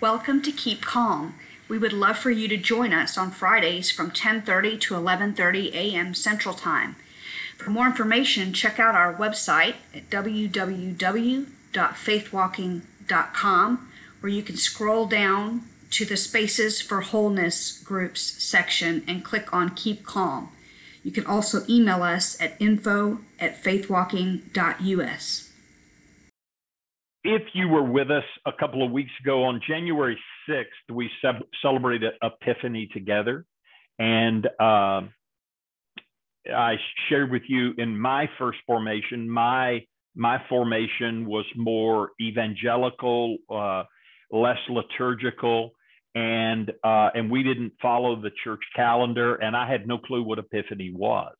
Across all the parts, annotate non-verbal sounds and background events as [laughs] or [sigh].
Welcome to Keep Calm. We would love for you to join us on Fridays from 10:30 to 11:30 a.m. Central Time. For more information, check out our website at www.faithwalking.com where you can scroll down to the Spaces for Wholeness groups section and click on Keep Calm. You can also email us at info at faithwalking.us. If you were with us a couple of weeks ago on January 6th, we ce- celebrated Epiphany together. And uh, I shared with you in my first formation, my my formation was more evangelical, uh, less liturgical, and uh, and we didn't follow the church calendar, and I had no clue what Epiphany was.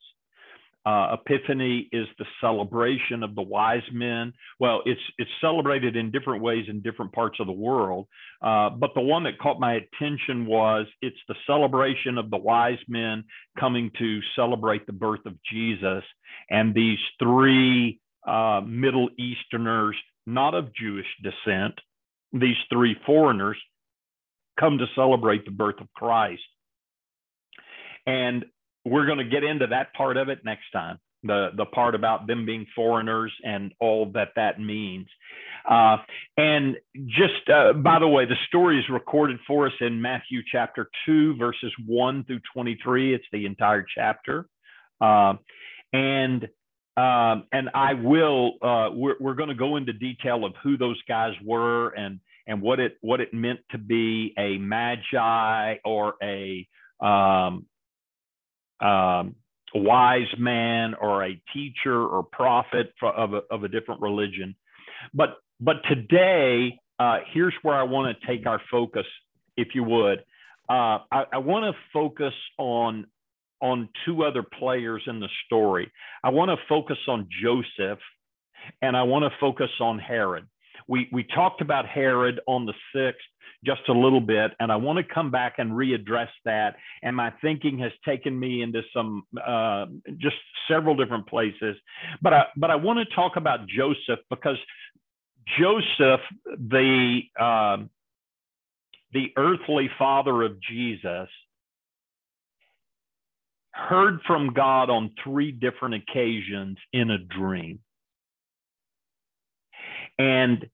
Uh, Epiphany is the celebration of the wise men. Well, it's it's celebrated in different ways in different parts of the world, uh, but the one that caught my attention was it's the celebration of the wise men coming to celebrate the birth of Jesus, and these three uh, Middle Easterners, not of Jewish descent, these three foreigners come to celebrate the birth of Christ. And we're going to get into that part of it next time. The the part about them being foreigners and all that that means. Uh, and just uh, by the way the story is recorded for us in matthew chapter 2 verses 1 through 23 it's the entire chapter. Uh, and um, and i will uh, we're, we're going to go into detail of who those guys were and and what it what it meant to be a magi or a um, um, wise man or a teacher or prophet of a, of a different religion. But but today, uh, here's where I want to take our focus, if you would. Uh, I, I want to focus on on two other players in the story. I want to focus on Joseph, and I want to focus on Herod. We we talked about Herod on the sixth just a little bit, and I want to come back and readdress that. And my thinking has taken me into some uh, just several different places, but I but I want to talk about Joseph because Joseph, the uh, the earthly father of Jesus, heard from God on three different occasions in a dream. And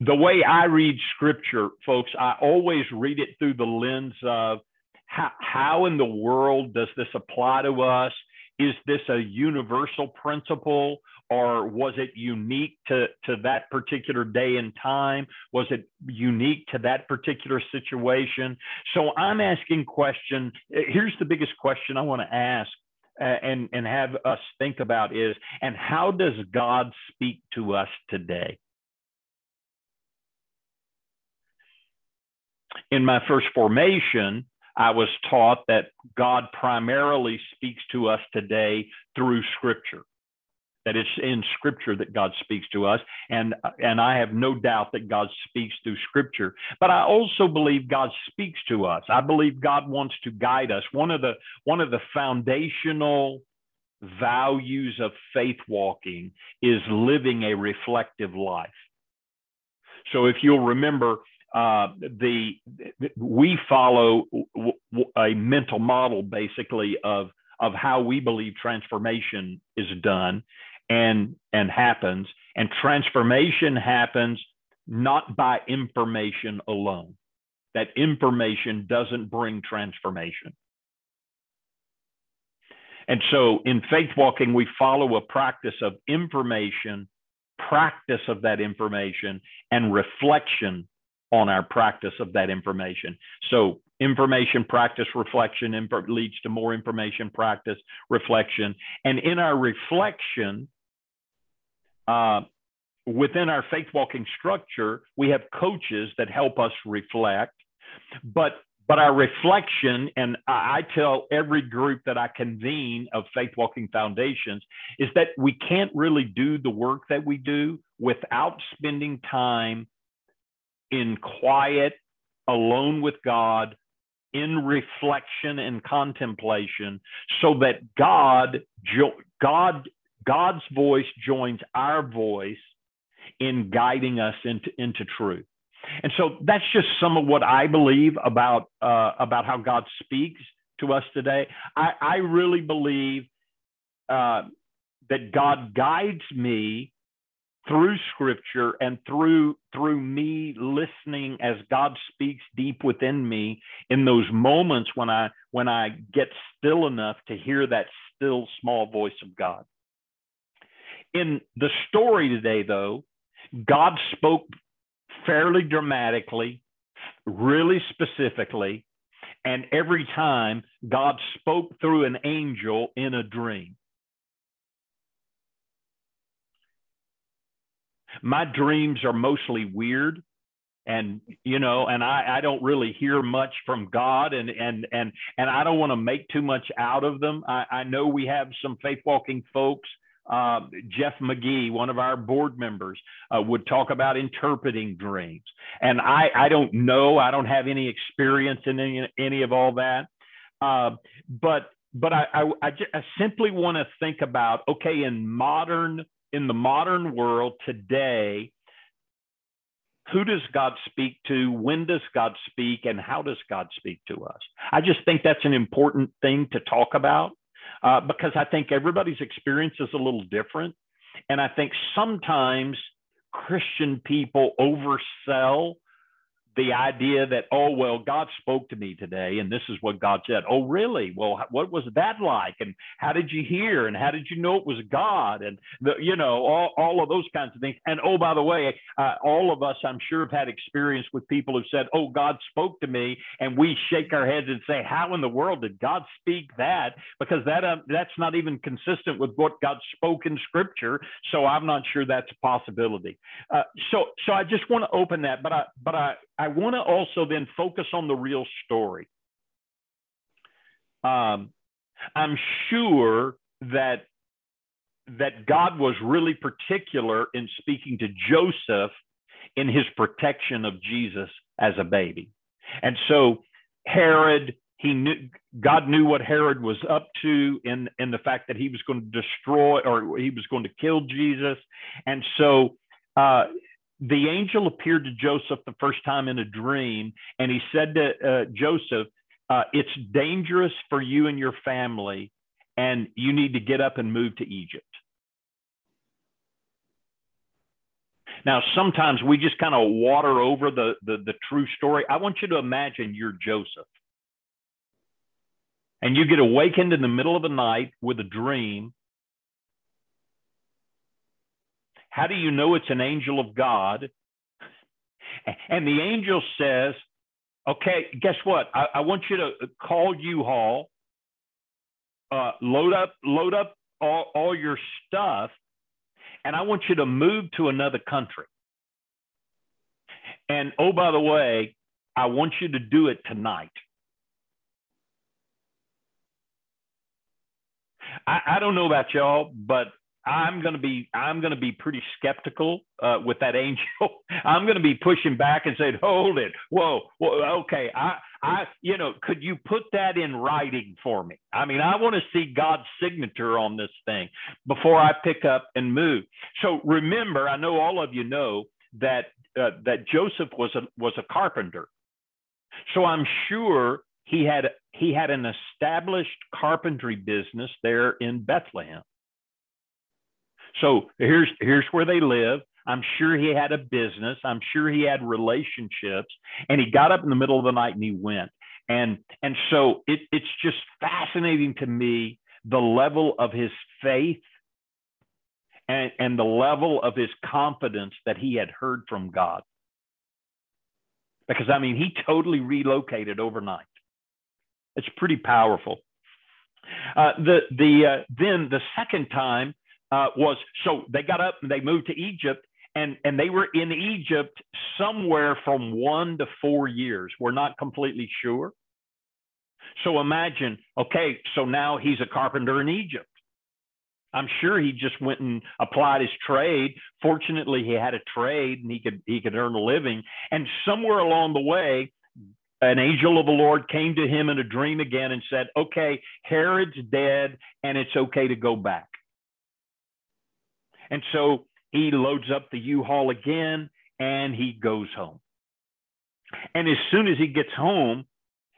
the way I read scripture, folks, I always read it through the lens of how, how in the world does this apply to us? Is this a universal principle or was it unique to, to that particular day and time? Was it unique to that particular situation? So I'm asking question. Here's the biggest question I want to ask and, and have us think about is, and how does God speak to us today? In my first formation, I was taught that God primarily speaks to us today through Scripture. That it's in Scripture that God speaks to us, and and I have no doubt that God speaks through Scripture. But I also believe God speaks to us. I believe God wants to guide us. One of the one of the foundational values of faith walking is living a reflective life. So if you'll remember, uh, the we follow a mental model basically of of how we believe transformation is done and and happens. And transformation happens not by information alone. That information doesn't bring transformation. And so in faith walking we follow a practice of information practice of that information and reflection on our practice of that information. So information practice reflection imp- leads to more information practice reflection. And in our reflection, uh, within our faith walking structure, we have coaches that help us reflect. But but our reflection, and I, I tell every group that I convene of Faith Walking Foundations, is that we can't really do the work that we do without spending time in quiet, alone with God, in reflection and contemplation, so that God, God, God's voice joins our voice in guiding us into, into truth. And so that's just some of what I believe about uh, about how God speaks to us today. I, I really believe uh, that God guides me through scripture and through through me listening as god speaks deep within me in those moments when i when i get still enough to hear that still small voice of god. In the story today though god spoke fairly dramatically really specifically and every time god spoke through an angel in a dream my dreams are mostly weird and you know and i i don't really hear much from god and and and and i don't want to make too much out of them i i know we have some faith walking folks uh, Jeff McGee, one of our board members, uh, would talk about interpreting dreams. And I, I don't know, I don't have any experience in any, any of all that. Uh, but but I, I, I, just, I simply want to think about okay, in modern in the modern world today, who does God speak to? When does God speak? And how does God speak to us? I just think that's an important thing to talk about uh, because I think everybody's experience is a little different. And I think sometimes Christian people oversell the idea that oh well god spoke to me today and this is what god said. Oh really? Well what was that like? And how did you hear? And how did you know it was god? And the you know all, all of those kinds of things. And oh by the way uh, all of us i'm sure have had experience with people who said oh god spoke to me and we shake our heads and say how in the world did god speak that? Because that uh, that's not even consistent with what god spoke in scripture. So i'm not sure that's a possibility. Uh, so so i just want to open that but i but i I want to also then focus on the real story. Um, I'm sure that that God was really particular in speaking to Joseph in his protection of Jesus as a baby. And so Herod, he knew God knew what Herod was up to in in the fact that he was going to destroy or he was going to kill Jesus. And so uh, the angel appeared to Joseph the first time in a dream, and he said to uh, Joseph, uh, It's dangerous for you and your family, and you need to get up and move to Egypt. Now, sometimes we just kind of water over the, the, the true story. I want you to imagine you're Joseph. And you get awakened in the middle of the night with a dream How do you know it's an angel of God? And the angel says, okay, guess what? I, I want you to call U-Haul, uh, load up, load up all, all your stuff, and I want you to move to another country. And oh, by the way, I want you to do it tonight. I, I don't know about y'all, but I'm going to be I'm going to be pretty skeptical uh, with that angel. [laughs] I'm going to be pushing back and saying, "Hold it, whoa, whoa, okay, I I you know, could you put that in writing for me? I mean, I want to see God's signature on this thing before I pick up and move." So remember, I know all of you know that uh, that Joseph was a was a carpenter, so I'm sure he had he had an established carpentry business there in Bethlehem. So here's here's where they live. I'm sure he had a business. I'm sure he had relationships. And he got up in the middle of the night and he went. And and so it, it's just fascinating to me the level of his faith and, and the level of his confidence that he had heard from God. Because I mean, he totally relocated overnight. It's pretty powerful. Uh, the the uh, then the second time uh, was so they got up and they moved to Egypt and and they were in Egypt somewhere from one to four years. We're not completely sure. So imagine, okay, so now he's a carpenter in Egypt. I'm sure he just went and applied his trade. Fortunately, he had a trade and he could he could earn a living. And somewhere along the way, an angel of the Lord came to him in a dream again and said, "Okay, Herod's dead, and it's okay to go back." And so he loads up the U-Haul again and he goes home. And as soon as he gets home,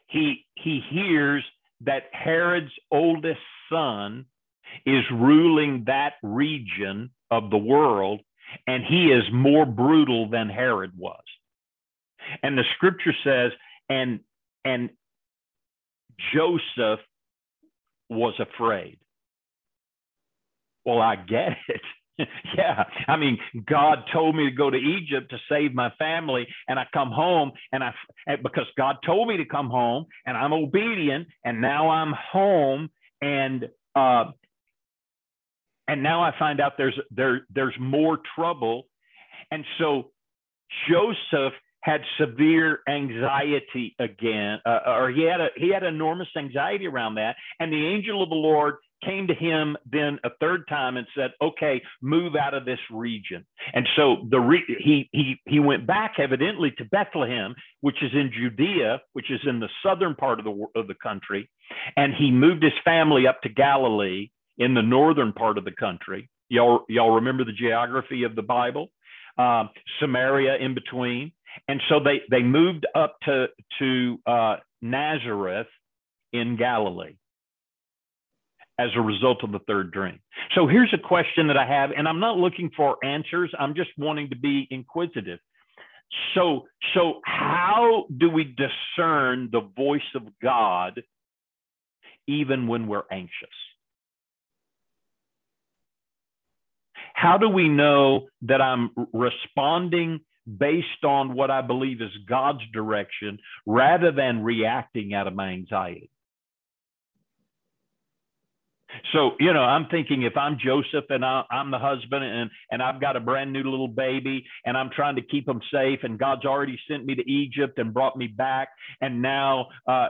he he hears that Herod's oldest son is ruling that region of the world, and he is more brutal than Herod was. And the scripture says, and and Joseph was afraid. Well, I get it. [laughs] yeah. I mean, God told me to go to Egypt to save my family, and I come home, and I because God told me to come home, and I'm obedient, and now I'm home, and uh, and now I find out there's there there's more trouble, and so Joseph had severe anxiety again, uh, or he had a he had enormous anxiety around that, and the angel of the Lord came to him then a third time and said, "Okay, move out of this region." And so the re- he he he went back evidently to Bethlehem, which is in Judea, which is in the southern part of the of the country, and he moved his family up to Galilee in the northern part of the country. Y'all y'all remember the geography of the Bible? Um, Samaria in between, and so they they moved up to to uh, Nazareth in Galilee as a result of the third dream. So here's a question that I have, and I'm not looking for answers. I'm just wanting to be inquisitive. So, so how do we discern the voice of God even when we're anxious? How do we know that I'm responding based on what I believe is God's direction rather than reacting out of my anxiety? So, you know, I'm thinking if I'm Joseph and I, am the husband and, and I've got a brand new little baby and I'm trying to keep them safe and God's already sent me to Egypt and brought me back. And now uh,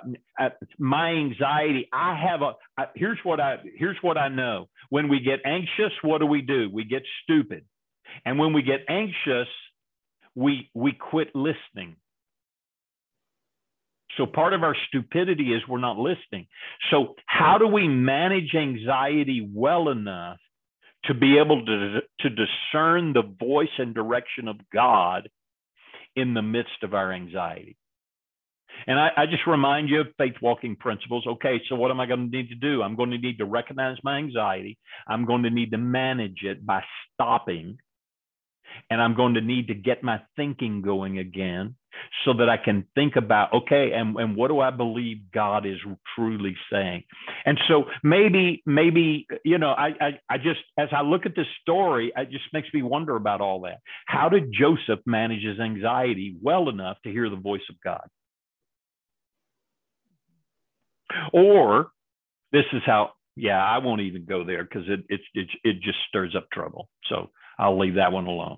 my anxiety, I have a, I, here's what I, here's what I know. When we get anxious, what do we do? We get stupid. And when we get anxious, we, we quit listening. So part of our stupidity is we're not listening. So how do we manage anxiety well enough to be able to, to discern the voice and direction of God in the midst of our anxiety? And I, I, just remind you of faith walking principles. Okay, so what am I going to need to do? I'm going to need to recognize my anxiety. I'm going to need to manage it by stopping. And I'm going to need to get my thinking going again so that I can think about, okay, and, and what do I believe God is truly saying? And so maybe, maybe, you know, I, I, I just, as I look at this story, it just makes me wonder about all that. How did Joseph manage his anxiety well enough to hear the voice of God? Or this is how, yeah, I won't even go there because it, it, it, it just stirs up trouble. So I'll leave that one alone.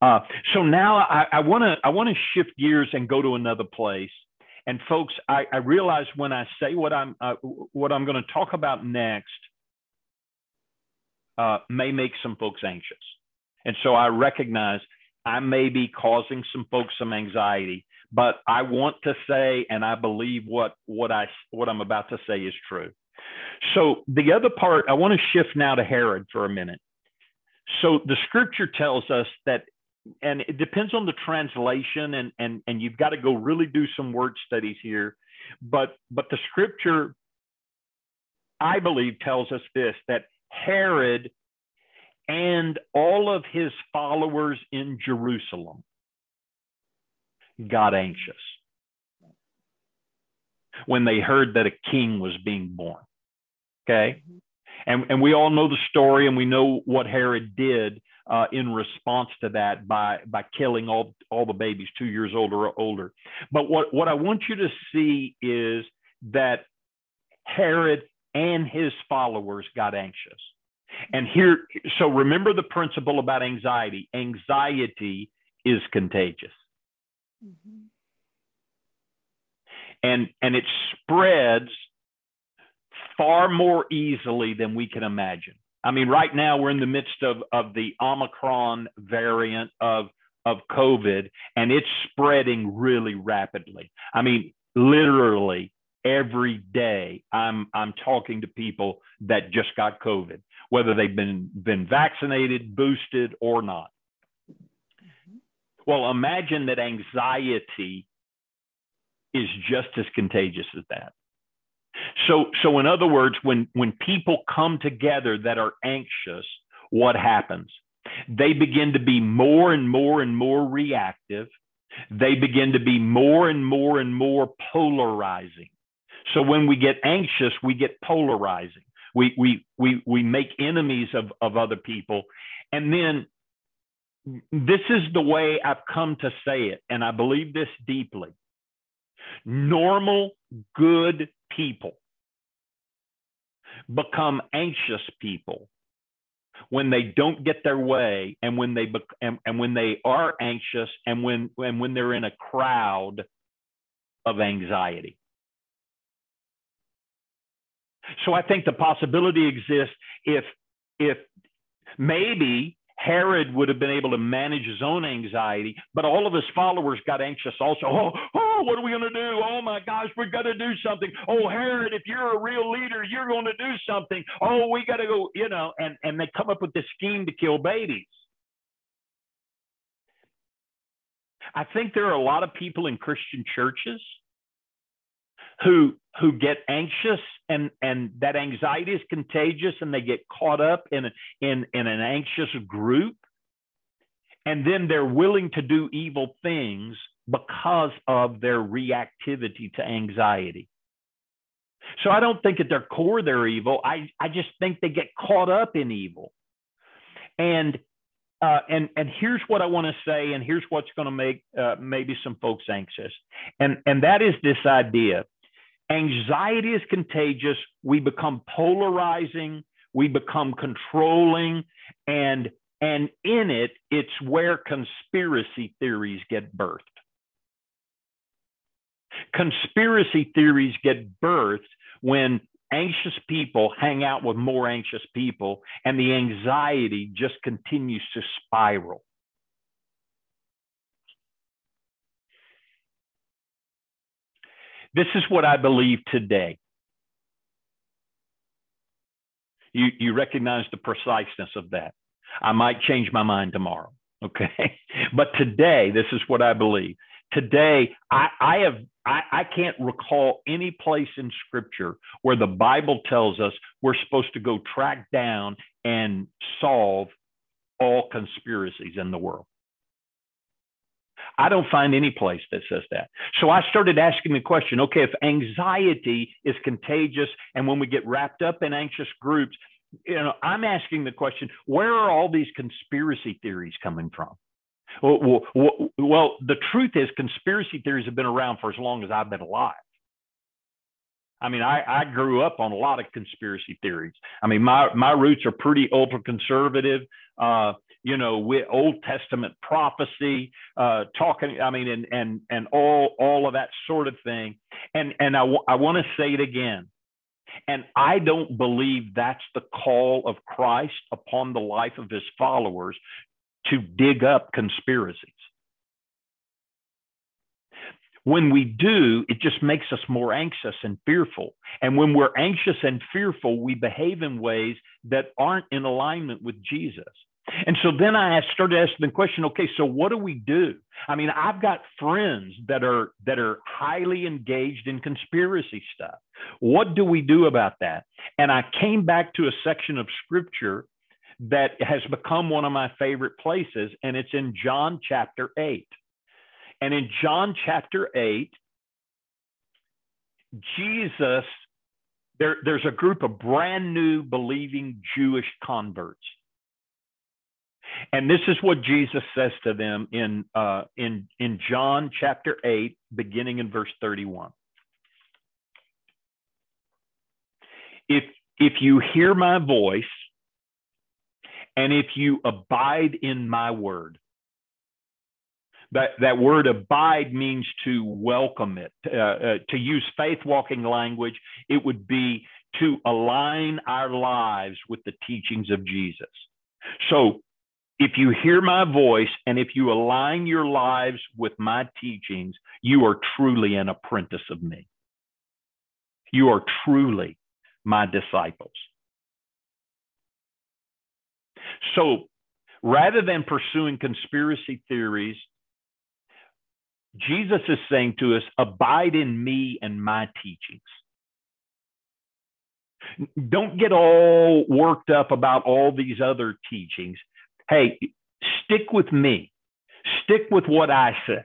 Uh, so now I want to I want to shift gears and go to another place. And folks, I, I realize when I say what I'm uh, what I'm going to talk about next uh, may make some folks anxious, and so I recognize I may be causing some folks some anxiety. But I want to say, and I believe what what I what I'm about to say is true. So the other part, I want to shift now to Herod for a minute. So the scripture tells us that and it depends on the translation and and and you've got to go really do some word studies here. But but the scripture i believe tells us this that herod and all of his followers in jerusalem got anxious when they heard that a king was being born okay mm-hmm. And and we all know the story and we know what herod did uh, in response to that by by killing all all the babies two years old or older. But what what I want you to see is that Herod and his followers got anxious. And here, so remember the principle about anxiety. Anxiety is contagious. Mm-hmm. And, and it spreads far more easily than we can imagine. I mean, right now we're in the midst of, of the Omicron variant of, of COVID, and it's spreading really rapidly. I mean, literally every day I'm, I'm talking to people that just got COVID, whether they've been, been vaccinated, boosted, or not. Well, imagine that anxiety is just as contagious as that. So, so in other words, when, when people come together that are anxious, what happens? They begin to be more and more and more reactive. They begin to be more and more and more polarizing. So when we get anxious, we get polarizing. We, we, we, we make enemies of, of other people. And then this is the way I've come to say it, and I believe this deeply. Normal, good people. Become anxious people. When they don't get their way and when they and, and when they are anxious and when and when they're in a crowd of anxiety. So i think the possibility exists if if maybe Herod would have been able to manage his own anxiety, but all of his followers got anxious also. Oh, oh what are we going to do? Oh my gosh, we've got to do something. Oh, Herod, if you're a real leader, you're going to do something. Oh, we got to go, you know, and, and they come up with this scheme to kill babies. I think there are a lot of people in Christian churches who who get anxious and and that anxiety is contagious and they get caught up in in in an anxious group. And then they're willing to do evil things because of their reactivity to anxiety. So i don't think at their core they're evil. I i just think they get caught up in evil. And uh, and and here's what I want to say, and here's what's going to make uh, maybe some folks anxious, and and that is this idea Anxiety is contagious. We become polarizing. We become controlling. And, and in it, it's where conspiracy theories get birthed. Conspiracy theories get birthed when anxious people hang out with more anxious people, and the anxiety just continues to spiral. This is what I believe today. You, you recognize the preciseness of that. I might change my mind tomorrow. [laughs] Okay. but today, this is what I believe. Today, I, I have I, I can't recall any place in scripture where the Bible tells us we're supposed to go track down and solve all conspiracies in the world. I don't find any place that says that. So I started asking the question okay, if anxiety is contagious and when we get wrapped up in anxious groups, you know, I'm asking the question where are all these conspiracy theories coming from? Well, well, well, the truth is, conspiracy theories have been around for as long as I've been alive. I mean, I, I grew up on a lot of conspiracy theories. I mean, my, my roots are pretty ultra conservative. Uh, you know, with Old Testament prophecy, uh, talking, I mean, and, and, and all, all of that sort of thing. And, and I, w- I want to say it again. And I don't believe that's the call of Christ upon the life of his followers to dig up conspiracies. When we do, it just makes us more anxious and fearful. And when we're anxious and fearful, we behave in ways that aren't in alignment with Jesus. And so then I started asking the question, okay, so what do we do? I mean, I've got friends that are that are highly engaged in conspiracy stuff. What do we do about that? And I came back to a section of scripture that has become one of my favorite places, and it's in John chapter 8. And in John chapter 8, Jesus, there, there's a group of brand new believing Jewish converts and this is what Jesus says to them in, uh, in, in John chapter 8, beginning in verse 31. If, if you hear my voice and if you abide in my word, that, that word abide means to welcome it. Uh, uh, to use faith walking language, it would be to align our lives with the teachings of Jesus. So if you hear my voice and if you align your lives with my teachings, you are truly an apprentice of me. You are truly my disciples. So rather than pursuing conspiracy theories, Jesus is saying to us, abide in me and my teachings. Don't get all worked up about all these other teachings. Hey, stick with me. Stick with what I say.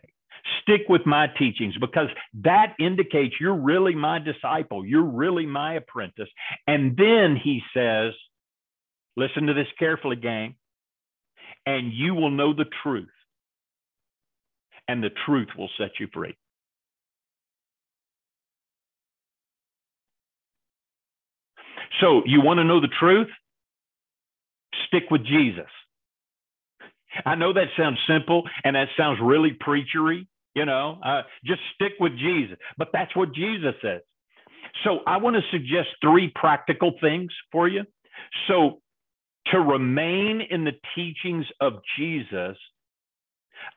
Stick with my teachings because that indicates you're really my disciple. You're really my apprentice. And then he says, listen to this carefully, gang, and you will know the truth. And the truth will set you free. So, you want to know the truth? Stick with Jesus. I know that sounds simple and that sounds really preachery, you know, uh, just stick with Jesus. But that's what Jesus says. So I want to suggest three practical things for you. So to remain in the teachings of Jesus,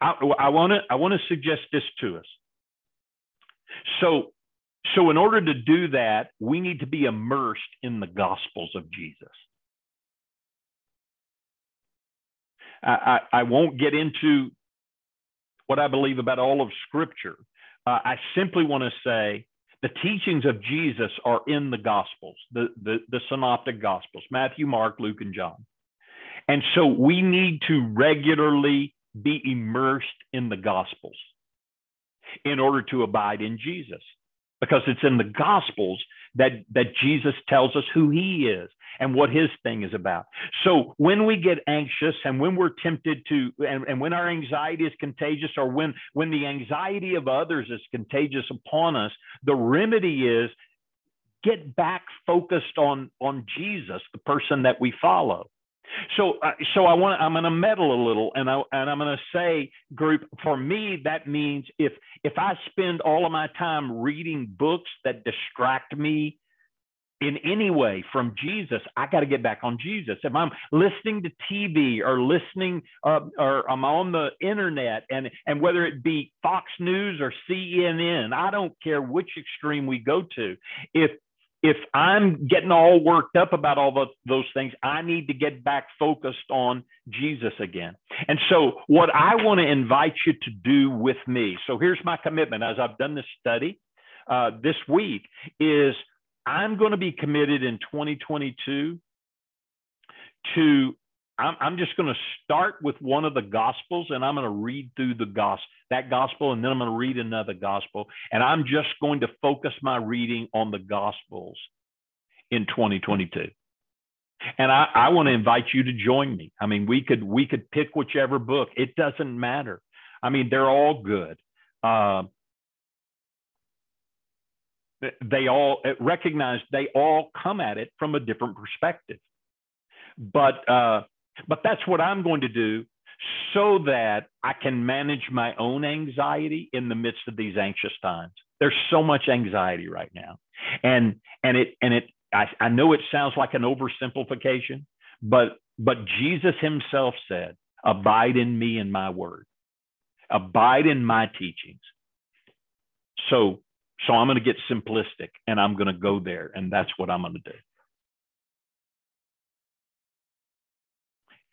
I, I want to I want to suggest this to us. So so in order to do that, we need to be immersed in the gospels of Jesus. I, I, I won't get into what I believe about all of Scripture. Uh, I simply want to say the teachings of Jesus are in the Gospels, the, the, the synoptic Gospels Matthew, Mark, Luke, and John. And so we need to regularly be immersed in the Gospels in order to abide in Jesus because it's in the Gospels that, that Jesus tells us who he is and what his thing is about. So when we get anxious and when we're tempted to, and, and when our anxiety is contagious or when, when the anxiety of others is contagious upon us, the remedy is get back focused on, on Jesus, the person that we follow. So, uh, so I want. I'm going to meddle a little, and I and I'm going to say, group. For me, that means if if I spend all of my time reading books that distract me in any way from Jesus, I got to get back on Jesus. If I'm listening to TV or listening uh, or I'm on the internet, and and whether it be Fox News or CNN, I don't care which extreme we go to. If if I'm getting all worked up about all the, those things, I need to get back focused on Jesus again. And so, what I want to invite you to do with me, so here's my commitment as I've done this study uh, this week, is I'm going to be committed in 2022 to I'm, I'm just going to start with one of the gospels and I'm going to read through the gospel, that gospel, and then I'm going to read another gospel. And I'm just going to focus my reading on the gospels in 2022. And I, I want to invite you to join me. I mean, we could we could pick whichever book. It doesn't matter. I mean, they're all good. Uh, they all recognize they all come at it from a different perspective. But uh, but that's what I'm going to do so that I can manage my own anxiety in the midst of these anxious times. There's so much anxiety right now. And and it and it I, I know it sounds like an oversimplification, but but Jesus himself said, abide in me and my word. Abide in my teachings. So so I'm going to get simplistic and I'm going to go there and that's what I'm going to do.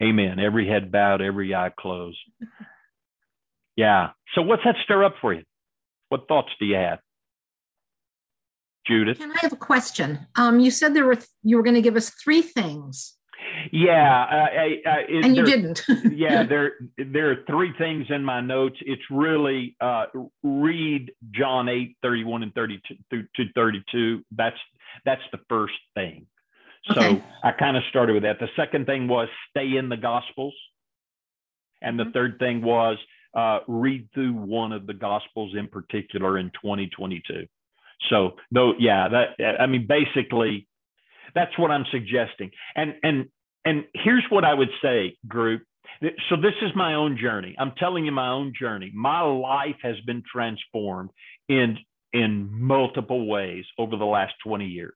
Amen. Every head bowed, every eye closed. [laughs] Yeah. So what's that stir up for you? What thoughts do you have? Judith? Can I have a question? Um, you said there were th- you were going to give us three things. Yeah, uh, uh, and you didn't. [laughs] yeah, there there are three things in my notes. It's really uh, read John eight thirty one and thirty two through to thirty two. That's that's the first thing. So okay. I kind of started with that. The second thing was stay in the Gospels. And the mm-hmm. third thing was uh, read through one of the Gospels in particular in 2022. So, though, yeah, that I mean, basically, that's what I'm suggesting. And and and here's what I would say, group. So this is my own journey. I'm telling you my own journey. My life has been transformed in in multiple ways over the last 20 years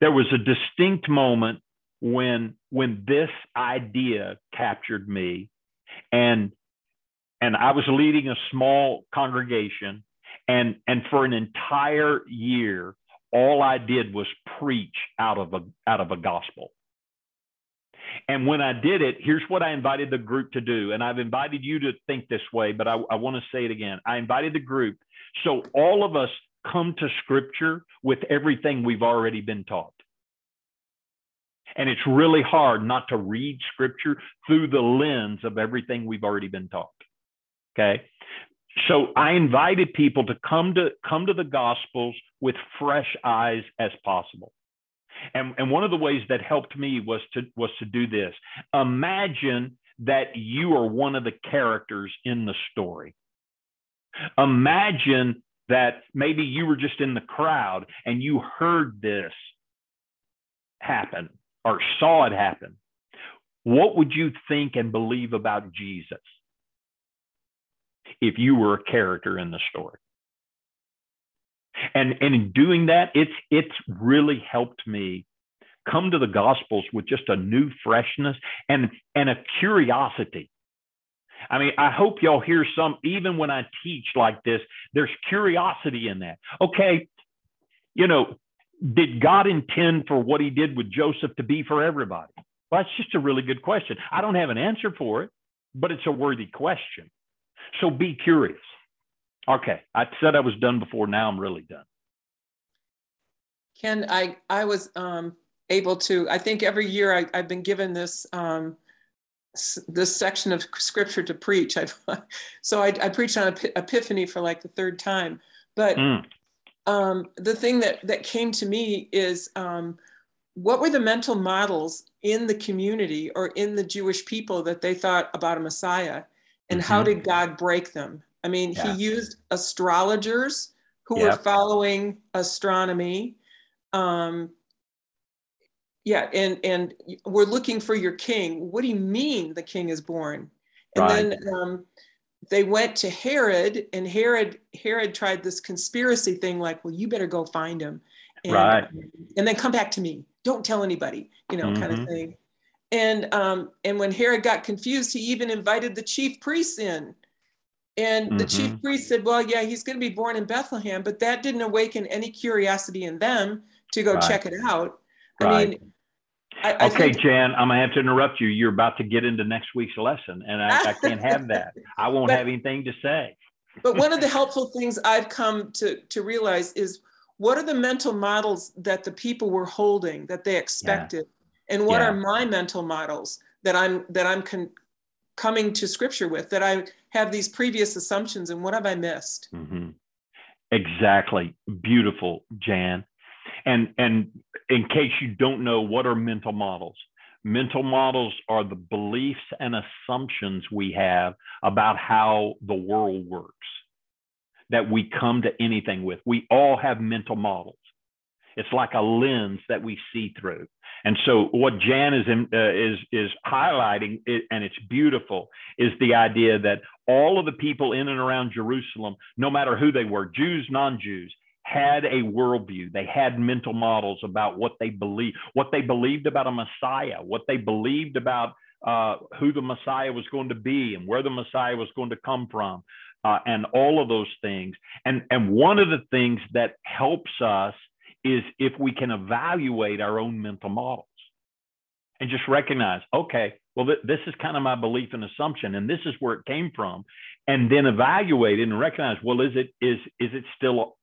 there was a distinct moment when when this idea captured me and and I was leading a small congregation and and for an entire year all I did was preach out of a out of a gospel And when I did it, here's what I invited the group to do. And I've invited you to think this way, but I, I want to say it again. I invited the group. So all of us come to scripture with everything we've already been taught. And it's really hard not to read scripture through the lens of everything we've already been taught. Okay. So I invited people to come to come to the gospels with fresh eyes as possible. And, and one of the ways that helped me was to was to do this. Imagine that you are one of the characters in the story. Imagine that maybe you were just in the crowd and you heard this happen or saw it happen. What would you think and believe about Jesus if you were a character in the story? And, and in doing that, it's it's really helped me come to the gospels with just a new freshness and and a curiosity. I mean, I hope y'all hear some, even when I teach like this, there's curiosity in that. Okay, you know, did God intend for what he did with Joseph to be for everybody? Well, that's just a really good question. I don't have an answer for it, but it's a worthy question. So be curious. Okay, I said I was done before. Now I'm really done. Ken, I I was um, able to. I think every year I, have been given this um, this section of scripture to preach. I've [laughs] so I, I preached on Epiphany for like the third time. But mm. um, the thing that that came to me is um, what were the mental models in the community or in the Jewish people that they thought about a Messiah, and mm-hmm. how did God break them? I mean, yeah. he used astrologers who yep. were following astronomy. Um, yeah, and and we're looking for your king. What do you mean the king is born? And right. then um, they went to Herod, and Herod Herod tried this conspiracy thing, like, well, you better go find him, and, right. and then come back to me. Don't tell anybody, you know, mm-hmm. kind of thing. And um, and when Herod got confused, he even invited the chief priests in and mm-hmm. the chief mm-hmm. priest said, Well, yeah, he's going to be born in Bethlehem, but that didn't awaken any curiosity in them to go right. check it out. Right. I mean, I, I okay, think, Jan, I'm gonna have to interrupt you. You're about to get into next week's lesson, and I, I can't have [laughs] that. I won't but, have anything to say. but one of the [laughs] helpful things I've come to to realize is what are the mental models that the people were holding that they expected, yeah. and what yeah. are my mental models that I'm that I'm con- coming to Scripture with that I have these previous assumptions and what have I missed? Mm-hmm. Exactly. Beautiful, Jan. And and in case you don't know, what are mental models? Mental models are the beliefs and assumptions we have about how the world works that we come to anything with. We all have mental models. It's like a lens that we see through. And so, what Jan is in, uh, is is highlighting, and it's beautiful, is the idea that all of the people in and around Jerusalem, no matter who they were, Jews, non-Jews, had a worldview. They had mental models about what they believed, what they believed about a Messiah, what they believed about uh, who the Messiah was going to be, and where the Messiah was going to come from, uh, and all of those things. And and one of the things that helps us is if we can evaluate our own mental models and just recognize, okay, well, th- this is kind of my belief and assumption, and this is where it came from, and then evaluate it and recognize, well, is it is is it still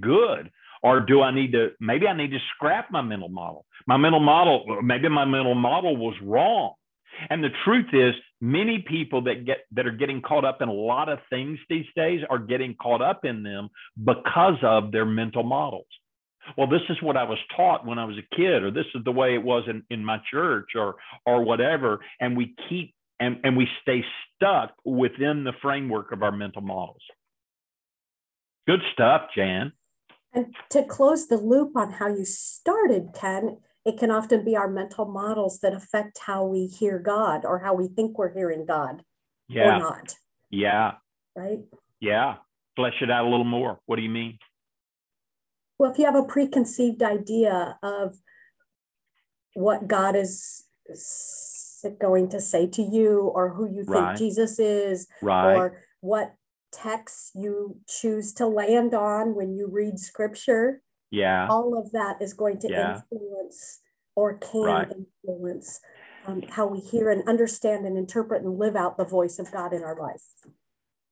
good, or do I need to maybe I need to scrap my mental model? My mental model, maybe my mental model was wrong. And the truth is, many people that get that are getting caught up in a lot of things these days are getting caught up in them because of their mental models well this is what i was taught when i was a kid or this is the way it was in, in my church or or whatever. And we keep and, and we stay stuck within the framework of our mental models. Good stuff jan. And to close the loop on how you started ken it can often be our mental models that affect how we hear god or how we think we're hearing god yeah. or not. Yeah. Right? Yeah. Flesh it out a little more. What do you mean well, if you have a preconceived idea of what God is going to say to you, or who you think right. Jesus is, right. or what texts you choose to land on when you read scripture, yeah, all of that is going to yeah. influence or can right. influence um, how we hear and understand and interpret and live out the voice of God in our life.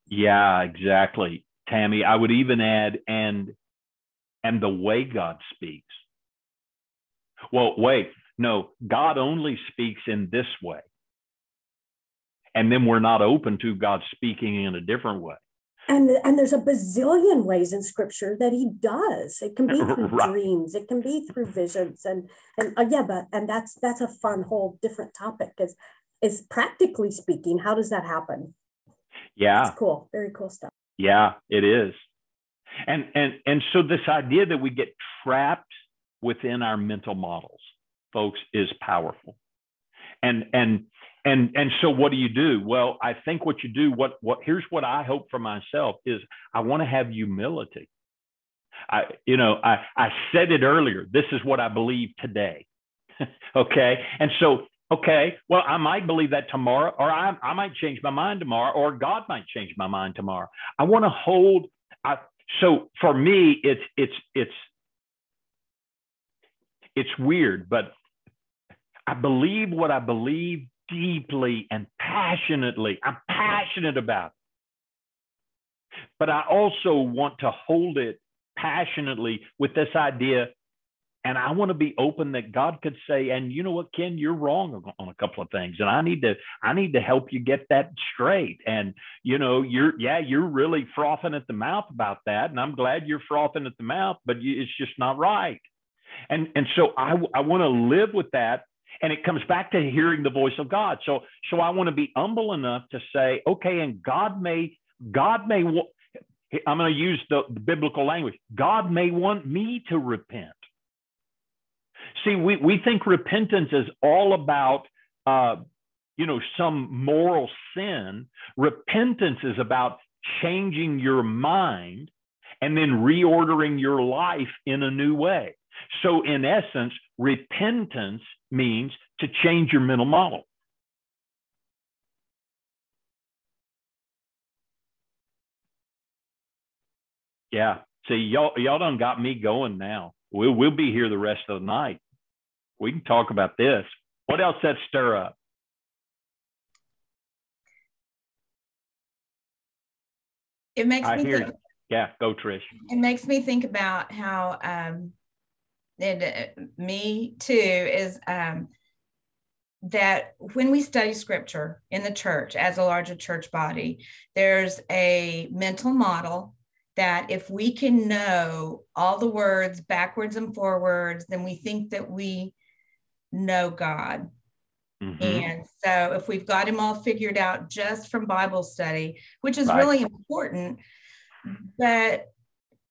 Yeah, exactly. Tammy, I would even add and and the way God speaks. Well, wait, no, God only speaks in this way. And then we're not open to God speaking in a different way. And, and there's a bazillion ways in scripture that he does. It can be [laughs] through right. dreams, it can be through visions, and and uh, yeah, but and that's that's a fun whole different topic. Is is practically speaking, how does that happen? Yeah, it's cool, very cool stuff. Yeah, it is, and and and so this idea that we get trapped within our mental models, folks, is powerful, and and and and so what do you do? Well i think what you do what what here's what i hope for myself is i want to have humility. I you know i i said it earlier this is what i believe today. [laughs] Okay? And so okay well i might believe that tomorrow or I, I might change my mind tomorrow or god might change my mind tomorrow. I want to hold I, so for me it's it's it's it's weird but i believe what i believe deeply and passionately. I'm passionate about it. But I also want to hold it passionately with this idea. And I want to be open that God could say, and you know what, Ken, you're wrong on a couple of things. And I need to, I need to help you get that straight. And you know, you're, yeah, you're really frothing at the mouth about that. And I'm glad you're frothing at the mouth, but it's just not right. And and so I I want to live with that and it comes back to hearing the voice of God. So, so I want to be humble enough to say, okay, and God may, God may, I'm going to use the, the biblical language. God may want me to repent. See, we, we think repentance is all about, uh, you know, some moral sin. Repentance is about changing your mind and then reordering your life in a new way. So, in essence, repentance means to change your mental model. Yeah. See, y'all, y'all done got me going now. We'll, we'll be here the rest of the night. We can talk about this. What else that stir up? It makes I me hear think. You. Yeah, go Trish. It makes me think about how um, and uh, me too is um, that when we study scripture in the church as a larger church body, there's a mental model that if we can know all the words backwards and forwards, then we think that we know God. Mm-hmm. And so if we've got him all figured out just from Bible study, which is right. really important, but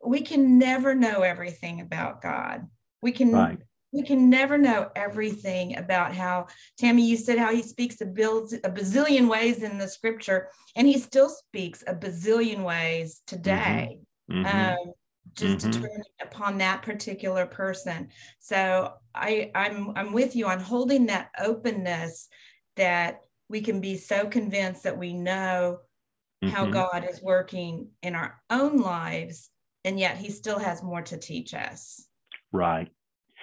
we can never know everything about God. We can right. we can never know everything about how Tammy. You said how he speaks a, bills, a bazillion ways in the scripture, and he still speaks a bazillion ways today. Mm-hmm. Mm-hmm. Um, just mm-hmm. determined upon that particular person. So I, I'm I'm with you on holding that openness that we can be so convinced that we know how mm-hmm. God is working in our own lives, and yet He still has more to teach us. Right.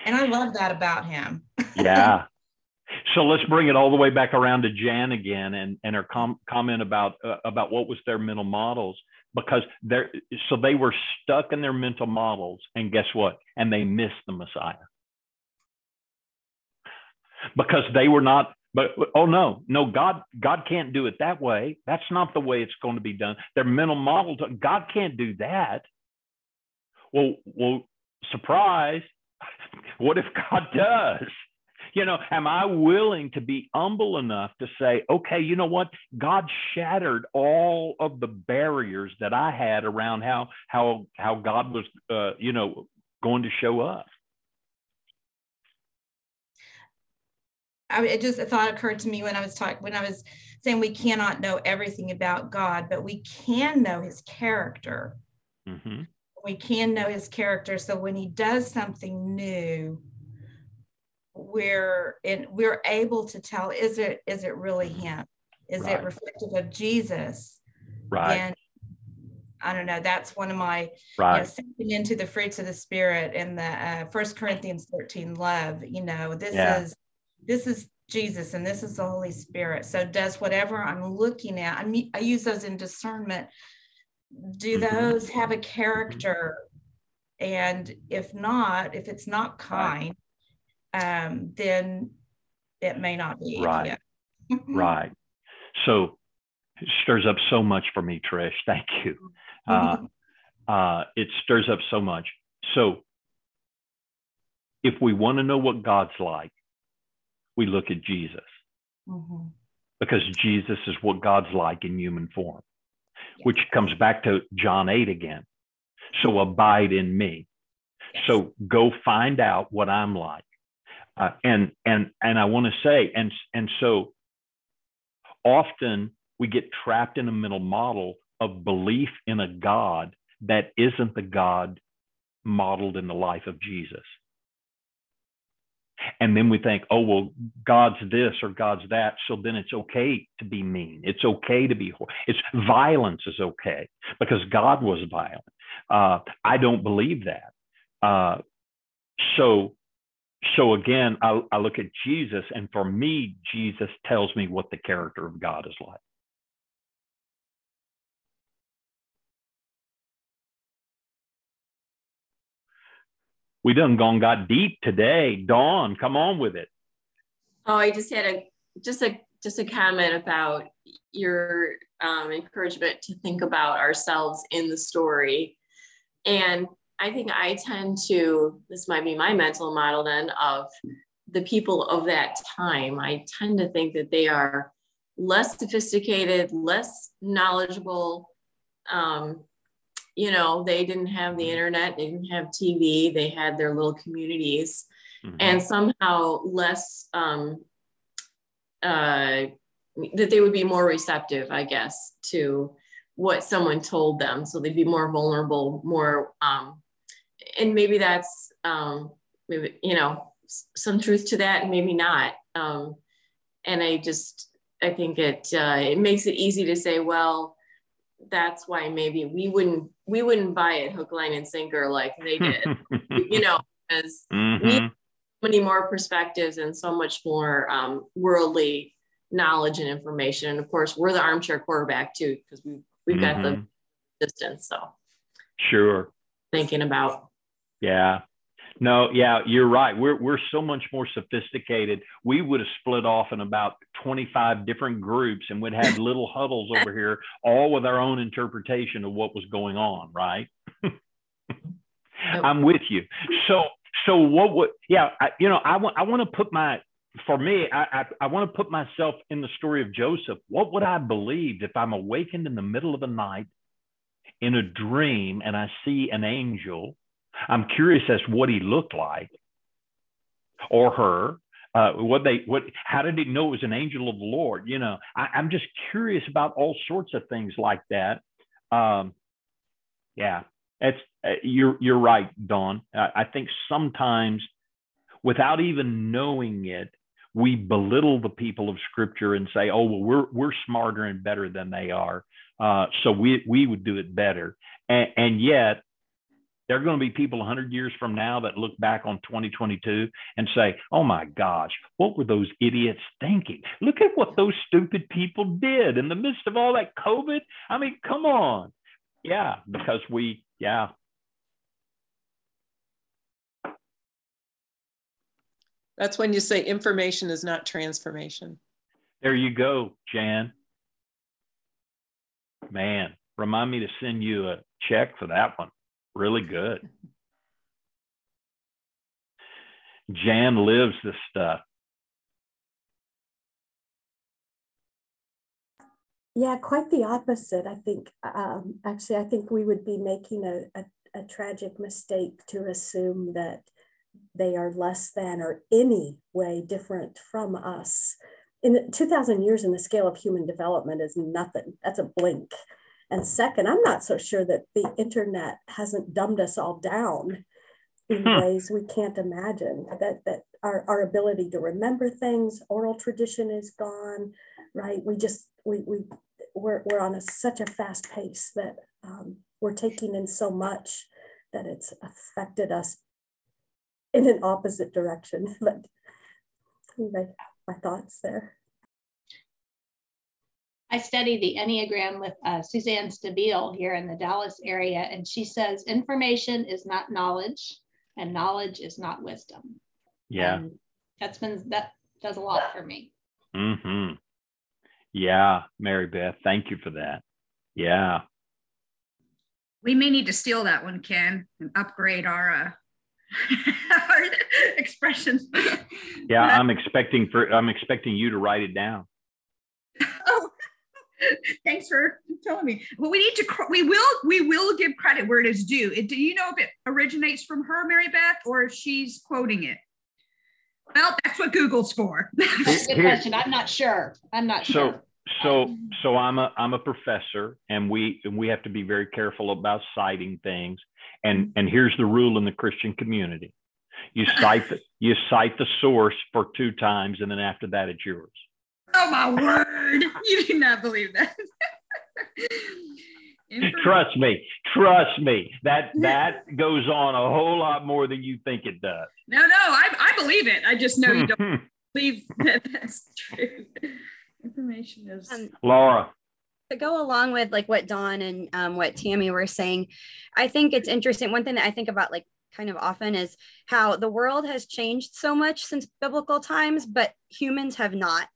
And I love that about him. yeah. [laughs] So let's bring it all the way back around to Jan again and, and her com- comment about uh, about what was their mental models because they're so they were stuck in their mental models and guess what? And they missed the Messiah because they were not but oh no no god god can't do it that way that's not the way it's going to be done their mental model god can't do that well well surprise, what if God does? You know, am I willing to be humble enough to say, okay, you know what? God shattered all of the barriers that I had around how how how God was, uh, you know, going to show up. I it just a thought occurred to me when I was talking when I was saying we cannot know everything about God, but we can know His character. Mm-hmm we can know his character. So when he does something new, we're in, we're able to tell is it is it really him? Is right. it reflective of Jesus? Right. And I don't know. That's one of my right. you know, into the fruits of the spirit in the uh, First Corinthians thirteen love. You know, this yeah. is this is Jesus and this is the Holy Spirit. So does whatever I'm looking at, I mean, I use those in discernment. Do Mhm. those have a character? And if not, if it's not kind, um, then it may not be. Right. [laughs] Right. So it stirs up so much for me, Trish. [laughs] Thank you. Uh, uh, it stirs up so much. So if we want to know what God's like, we look at Jesus Mhm. because Jesus is what God's like in human form, which comes back to John 8 again. So abide in me. Yes. So go find out what I'm like. Uh, and and and I want to say, and and so often we get trapped in a mental model of belief in a God that isn't the God modeled in the life of Jesus. And then we think, oh, well, God's this or God's that. So then it's okay to be mean. It's okay to be, it's violence is okay because God was violent. Uh, I don't believe that. Uh, so, so again, I, I look at Jesus, and for me, Jesus tells me what the character of God is like. We done gone got deep today. Dawn, come on with it. Oh, I just had a just a just a comment about your um, encouragement to think about ourselves in the story, and I think I tend to this might be my mental model then of the people of that time. I tend to think that they are less sophisticated, less knowledgeable. Um, you know, they didn't have the internet, they didn't have TV, they had their little communities Mhm. and somehow less um, uh, that they would be more receptive, I guess, to what someone told them. So they'd be more vulnerable, more, um, and maybe that's um, maybe you know some truth to that, and maybe not. Um, and I just I think it uh, it makes it easy to say, well, that's why maybe we wouldn't we wouldn't buy it hook, line, and sinker like they did, [laughs] you know, because Mhm. many more perspectives and so much more um, worldly knowledge and information. And of course, we're the armchair quarterback too, because we we've got the Mhm. distance. So Sure. thinking about Yeah. No, yeah, you're right. We're we're so much more sophisticated. We would have split off in about 25 different groups and would have little huddles over [laughs] here, all with our own interpretation of what was going on, right? I'm with you. So so what would yeah, I, you know, I want I want to put my for me, I, I, I want to put myself in the story of Joseph. What would I believe if I'm awakened in the middle of the night in a dream and I see an angel? I'm curious as to what he looked like or her. Uh, what they what how did he know it was an angel of the Lord? You know, I, I'm just curious about all sorts of things like that. Um, yeah, it's uh, you're you're right, Dawn. I, I think sometimes without even knowing it, we belittle the people of Scripture and say, "Oh, well, we're we're smarter and better than they are, uh, so we we would do it better." And, and yet, there are going to be people 100 years from now that look back on 2022 and say, "Oh my gosh, what were those idiots thinking? Look at what those stupid people did in the midst of all that COVID. I mean, come on." Yeah, because we, yeah, That's when you say information is not transformation. There you go, Jan. Man, remind me to send you a check for that one. Really good. Jan lives this stuff. Yeah, quite the opposite. I think, um, actually, I think we would be making a, a, a tragic mistake to assume that they are less than or any way different from us. In 2000 years in the scale of human development is nothing. That's a blink. And second, I'm not so sure that the internet hasn't dumbed us all down in Hmm. ways we can't imagine. That that our, our ability to remember things, oral tradition is gone, right? We just we we we're we're on a, such a fast pace that um, we're taking in so much that it's affected us in an opposite direction. [laughs] But anyway, my thoughts there. I study the Enneagram with uh, Suzanne Stabile here in the Dallas area, and she says information is not knowledge, and knowledge is not wisdom. Yeah. And that's been that does a lot for me. Mm-hmm. Yeah, Mary Beth, thank you for that. Yeah. We may need to steal that one, Ken, and upgrade our uh, [laughs] our expressions. Yeah, [laughs] I'm expecting for I'm expecting you to write it down. [laughs] Thanks for telling me. Well, we need to. We will. We will give credit where it is due. It, do you know if it originates from her, Mary Beth, or if she's quoting it? Well, that's what Google's for. [laughs] That's a good question. I'm not sure. I'm not So sure. so so I'm a I'm a professor and we and we have to be very careful about citing things. And mm-hmm. and here's the rule in the Christian community. You cite the, you cite the source for two times and then after that it's yours. oh my word! [laughs] You do not believe that. [laughs] Trust me, trust me. That [laughs] that goes on a whole lot more than you think it does. No, no, I, I believe it. I just know you don't believe that that's true. Information is. Um, Laura, to go along with like what Dawn and um, what Tammy were saying, I think it's interesting. One thing that I think about like kind of often is how the world has changed so much since biblical times, but humans have not.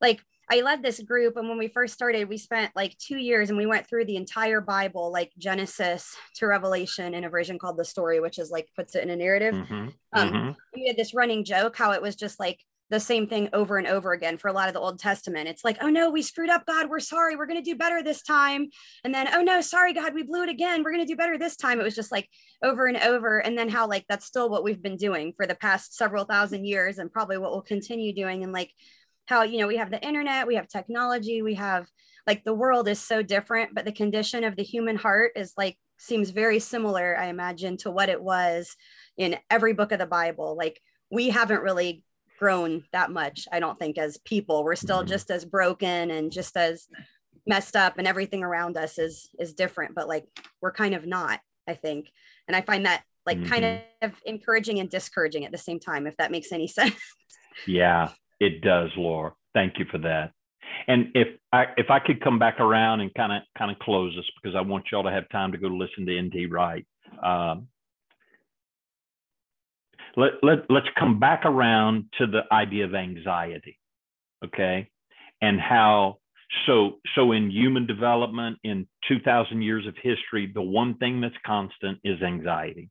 Like I led this group, and when we first started, we spent like two years and we went through the entire Bible, like Genesis to Revelation, in a version called the story, which is like puts it in a narrative. Mhm, Um, mhm. we had this running joke how it was just like the same thing over and over again for a lot of the Old Testament. It's like, oh no, we screwed up, God, we're sorry, we're gonna do better this time. And then, oh no, sorry, God, we blew it again, we're gonna do better this time. It was just like over and over. And then how like that's still what we've been doing for the past several thousand years and probably what we'll continue doing. And like how, you know, we have the internet, we have technology, we have like the world is so different, but the condition of the human heart is like seems very similar, I imagine, to what it was in every book of the Bible. Like we haven't really grown that much, I don't think, as people. We're still Mhm. just as broken and just as messed up and everything around us is is different, but like we're kind of not, I think. And I find that like kind of encouraging and discouraging at the same time, if that makes any [laughs] sense. Yeah, it does, Laura. Thank you for that. And if I if I could come back around and kind of kind of close this because I want y'all to have time to go listen to NT Wright. Um, let, let, let's come back around to the idea of anxiety, okay? And how so so in human development in 2000 years of history the one thing that's constant is anxiety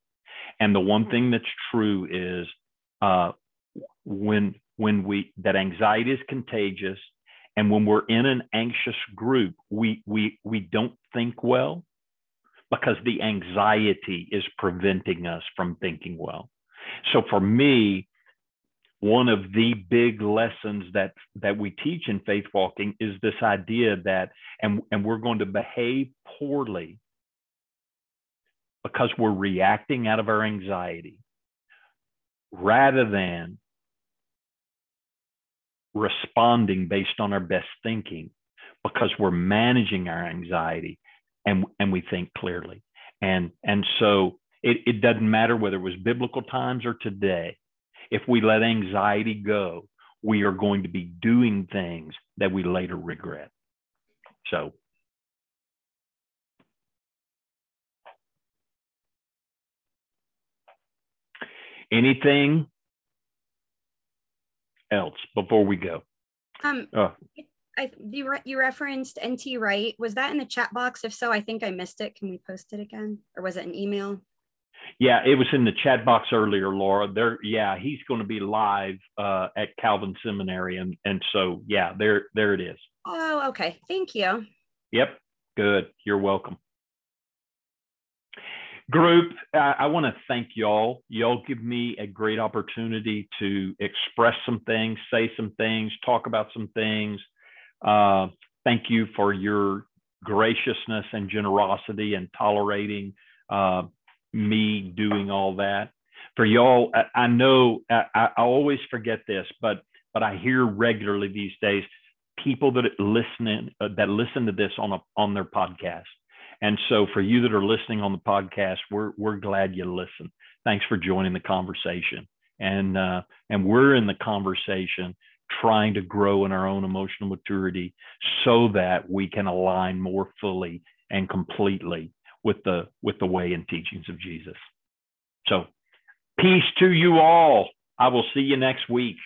and the one thing that's true is uh, when when we that anxiety is contagious and when we're in an anxious group we we we don't think well because the anxiety is preventing us from thinking well. So for me one of the big lessons that that we teach in faith walking is this idea that and and we're going to behave poorly because we're reacting out of our anxiety rather than responding based on our best thinking because we're managing our anxiety and and we think clearly. And and so it, it doesn't matter whether it was biblical times or today. If we let anxiety go we are going to be doing things that we later regret. So. Anything else before we go Um, Oh. I you, re- you referenced NT Wright. Was that in the chat box? If so, I think I missed it. Can we post it again, or was it an email? Yeah, it was in the chat box earlier, Laura. There, yeah, he's going to be live uh, at Calvin Seminary, and and so yeah, there there it is. Oh, okay. Thank you. Yep, good. You're welcome. Group, I, I want to thank y'all. Y'all give me a great opportunity to express some things, say some things, talk about some things. Uh, thank you for your graciousness and generosity and tolerating uh, me doing all that. For y'all, I, I know I, I always forget this, but but I hear regularly these days people that listen uh, that listen to this on a on their podcast. And so for you that are listening on the podcast, we're we're glad you listen. Thanks for joining the conversation. And uh, and we're in the conversation trying to grow in our own emotional maturity so that we can align more fully and completely with the with the way and teachings of Jesus. So, peace to you all. I will see you next week.